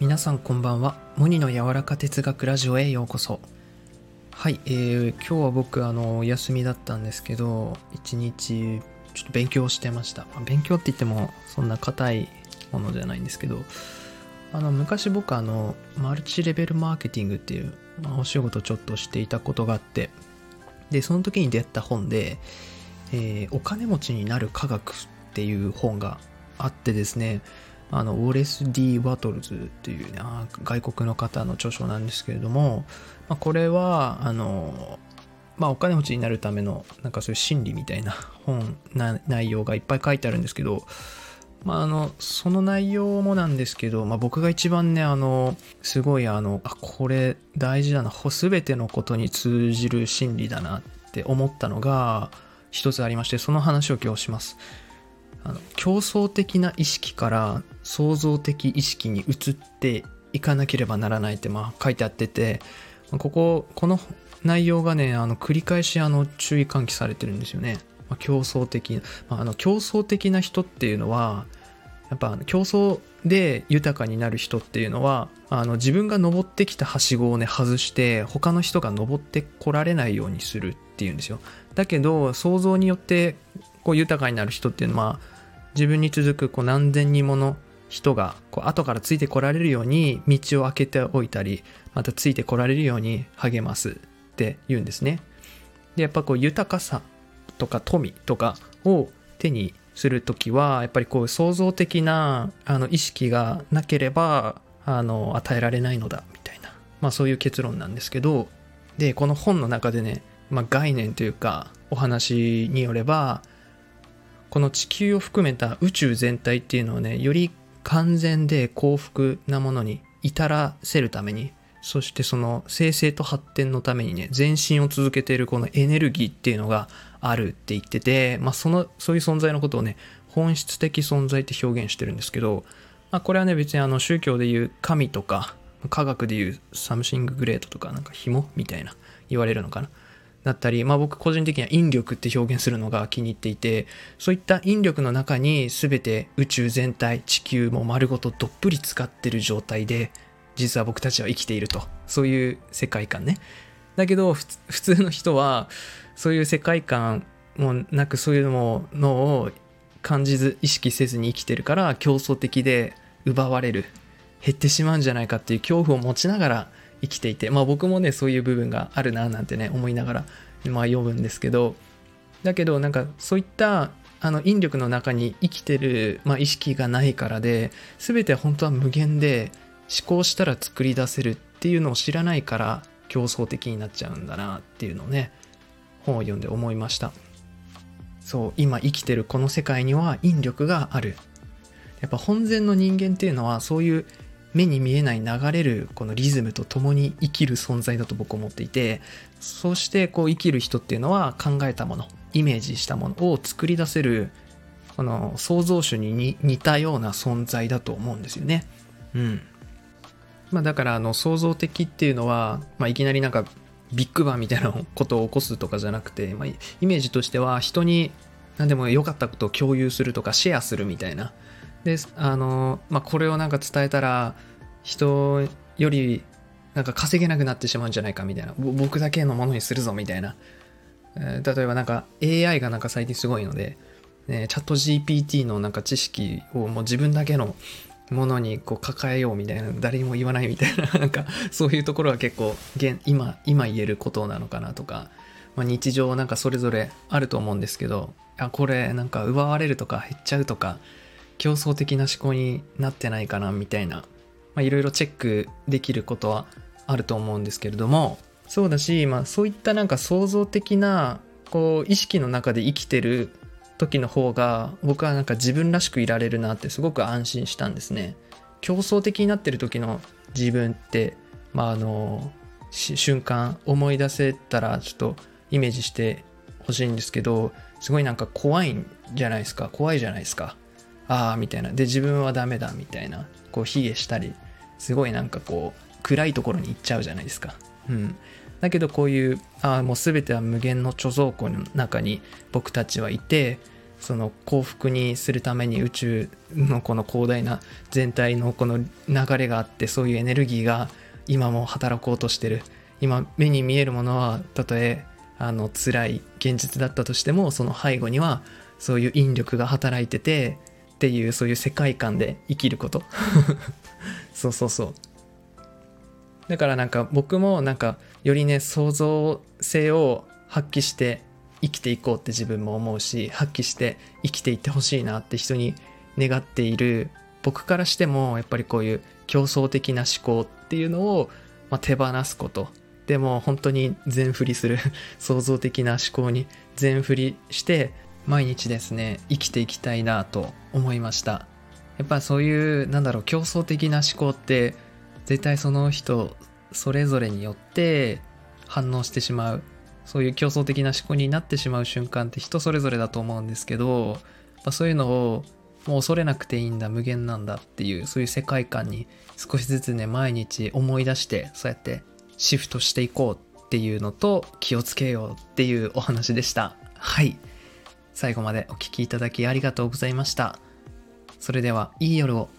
皆さんこんばんは。モニの柔らか哲学ラジオへようこそ。はい、えー、今日は僕あのお休みだったんですけど一日ちょっと勉強してました、勉強って言ってもそんな硬いものじゃないんですけどあの昔僕あのマルチレベルマーケティングっていう、ま、お仕事ちょっとしていたことがあってでその時に出会った本で、えー、お金持ちになる科学っていう本があってですねあの、オーレス・ディ・ワトルズっていうね、外国の方の著書なんですけれども、まあ、これは、あの、まあ、お金持ちになるための、なんかそういう心理みたいな本な内容がいっぱい書いてあるんですけど、まあ、あの、その内容もなんですけど、まあ、僕が一番ね、あの、すごい、あの、あ、これ大事だな、すべてのことに通じる心理だなって思ったのが、一つありまして、その話を今日します。あの競争的な意識から創造的意識に移っていかなければならないってまあ書いてあっててこここの内容がねあの繰り返しあの注意喚起されてるんですよね、まあ、競争的、まあ、あの競争的な人っていうのはやっぱ競争で豊かになる人っていうのはあの自分が登ってきたはしごをね外して他の人が登ってこられないようにするっていうんですよ。だけど想像によってこう豊かになる人っていうのは自分に続くこう何千人もの人がこう後からついてこられるように道を開けておいたりまたついてこられるように励ますって言うんですね。でやっぱこう豊かさとか富とかを手にする時はやっぱりこう創造的なあの意識がなければあの与えられないのだみたいな。まあそういう結論なんですけど。でこの本の中でね、まあ、概念というかお話によればこの地球を含めた宇宙全体っていうのをねより完全で幸福なものに至らせるためにそしてその生成と発展のためにね前進を続けているこのエネルギーっていうのがあるって言ってて、まあ、そのそういう存在のことをね本質的存在って表現してるんですけど、まあ、これはね別にあの宗教でいう神とか科学でいう Something Great とかなんか紐みたいな言われるのかな。だったり、まあ、僕個人的には引力って表現するのが気に入っていてそういった引力の中に全て宇宙全体地球も丸ごとどっぷり浸かってる状態で実は僕たちは生きていると。そういう世界観ね。だけど普通の人はそういう世界観もなくそういうのを感じず意識せずに生きてるから競争的で奪われる。減ってしまうんじゃないかっていう恐怖を持ちながら生きていてまあ僕もねそういう部分があるななんてね思いながら、まあ、読むんですけどだけどなんかそういったあの引力の中に生きてる、まあ、意識がないからで全て本当は無限で思考したら作り出せるっていうのを知らないから競争的になっちゃうんだなっていうのをね本を読んで思いました。そう今生きてるこの世界には引力がある。やっぱ本然の人間っていうのはそういう目に見えない流れるこのリズムと共に生きる存在だと僕は思っていてそしてこう生きる人っていうのは考えたものイメージしたものを作り出せるこの創造主に似たような存在だと思うんですよね。うん。まあだからあの創造的っていうのは、まあ、いきなりなんかビッグバンみたいなことを起こすとかじゃなくて、まあ、イメージとしては人に何でも良かったことを共有するとかシェアするみたいなであの、まあ、これをなんか伝えたら人よりなんか稼げなくなってしまうんじゃないかみたいな。僕だけのものにするぞみたいな、えー、例えばなんか AI がなんか最近すごいので、ね、チャット GPT のなんか知識をもう自分だけのものにこう抱えようみたいな。誰にも言わないみたいな。なんかそういうところは結構現今今言えることなのかなとか、まあ、日常なんかそれぞれあると思うんですけどあこれなんか奪われるとか減っちゃうとか競争的な思考になってないかなみたいな、いろいろチェックできることはあると思うんですけれども、そうだし、まあそういったなんか創造的な、こう、意識の中で生きてる時の方が、僕はなんか自分らしくいられるなってすごく安心したんですね。競争的になってる時の自分って、まああの、瞬間思い出せたらちょっとイメージしてほしいんですけど、すごいなんか怖いんじゃないですか？怖いじゃないですか？ああみたいな。で自分はダメだみたいな。こう卑下したりすごいなんかこう暗いところに行っちゃうじゃないですか。うん。だけどこういうああもう全ては無限の貯蔵庫の中に僕たちはいてその幸福にするために宇宙のこの広大な全体のこの流れがあってそういうエネルギーが今も働こうとしてる。今目に見えるものはたとえあの辛い現実だったとしてもその背後にはそういう引力が働いててっていうそういう世界観で生きること。そうそうそう。だからなんか僕もなんかよりね創造性を発揮して生きていこうって自分も思うし発揮して生きていってほしいなって人に願っている僕からしてもやっぱりこういう競争的な思考っていうのを、ま、手放すこと。でも本当に全振りする。創造的な思考に全振りして毎日ですね生きていきたいなと思いました。やっぱそういうなんだろう競争的な思考って絶対その人それぞれによって反応してしまう。そういう競争的な思考になってしまう瞬間って人それぞれだと思うんですけど、そういうのをもう恐れなくていいんだ無限なんだっていうそういう世界観に少しずつね毎日思い出してそうやってシフトしていこうっていうのと気をつけようっていうお話でした。はい。最後までお聴きいただきありがとうございました。それではいい夜を。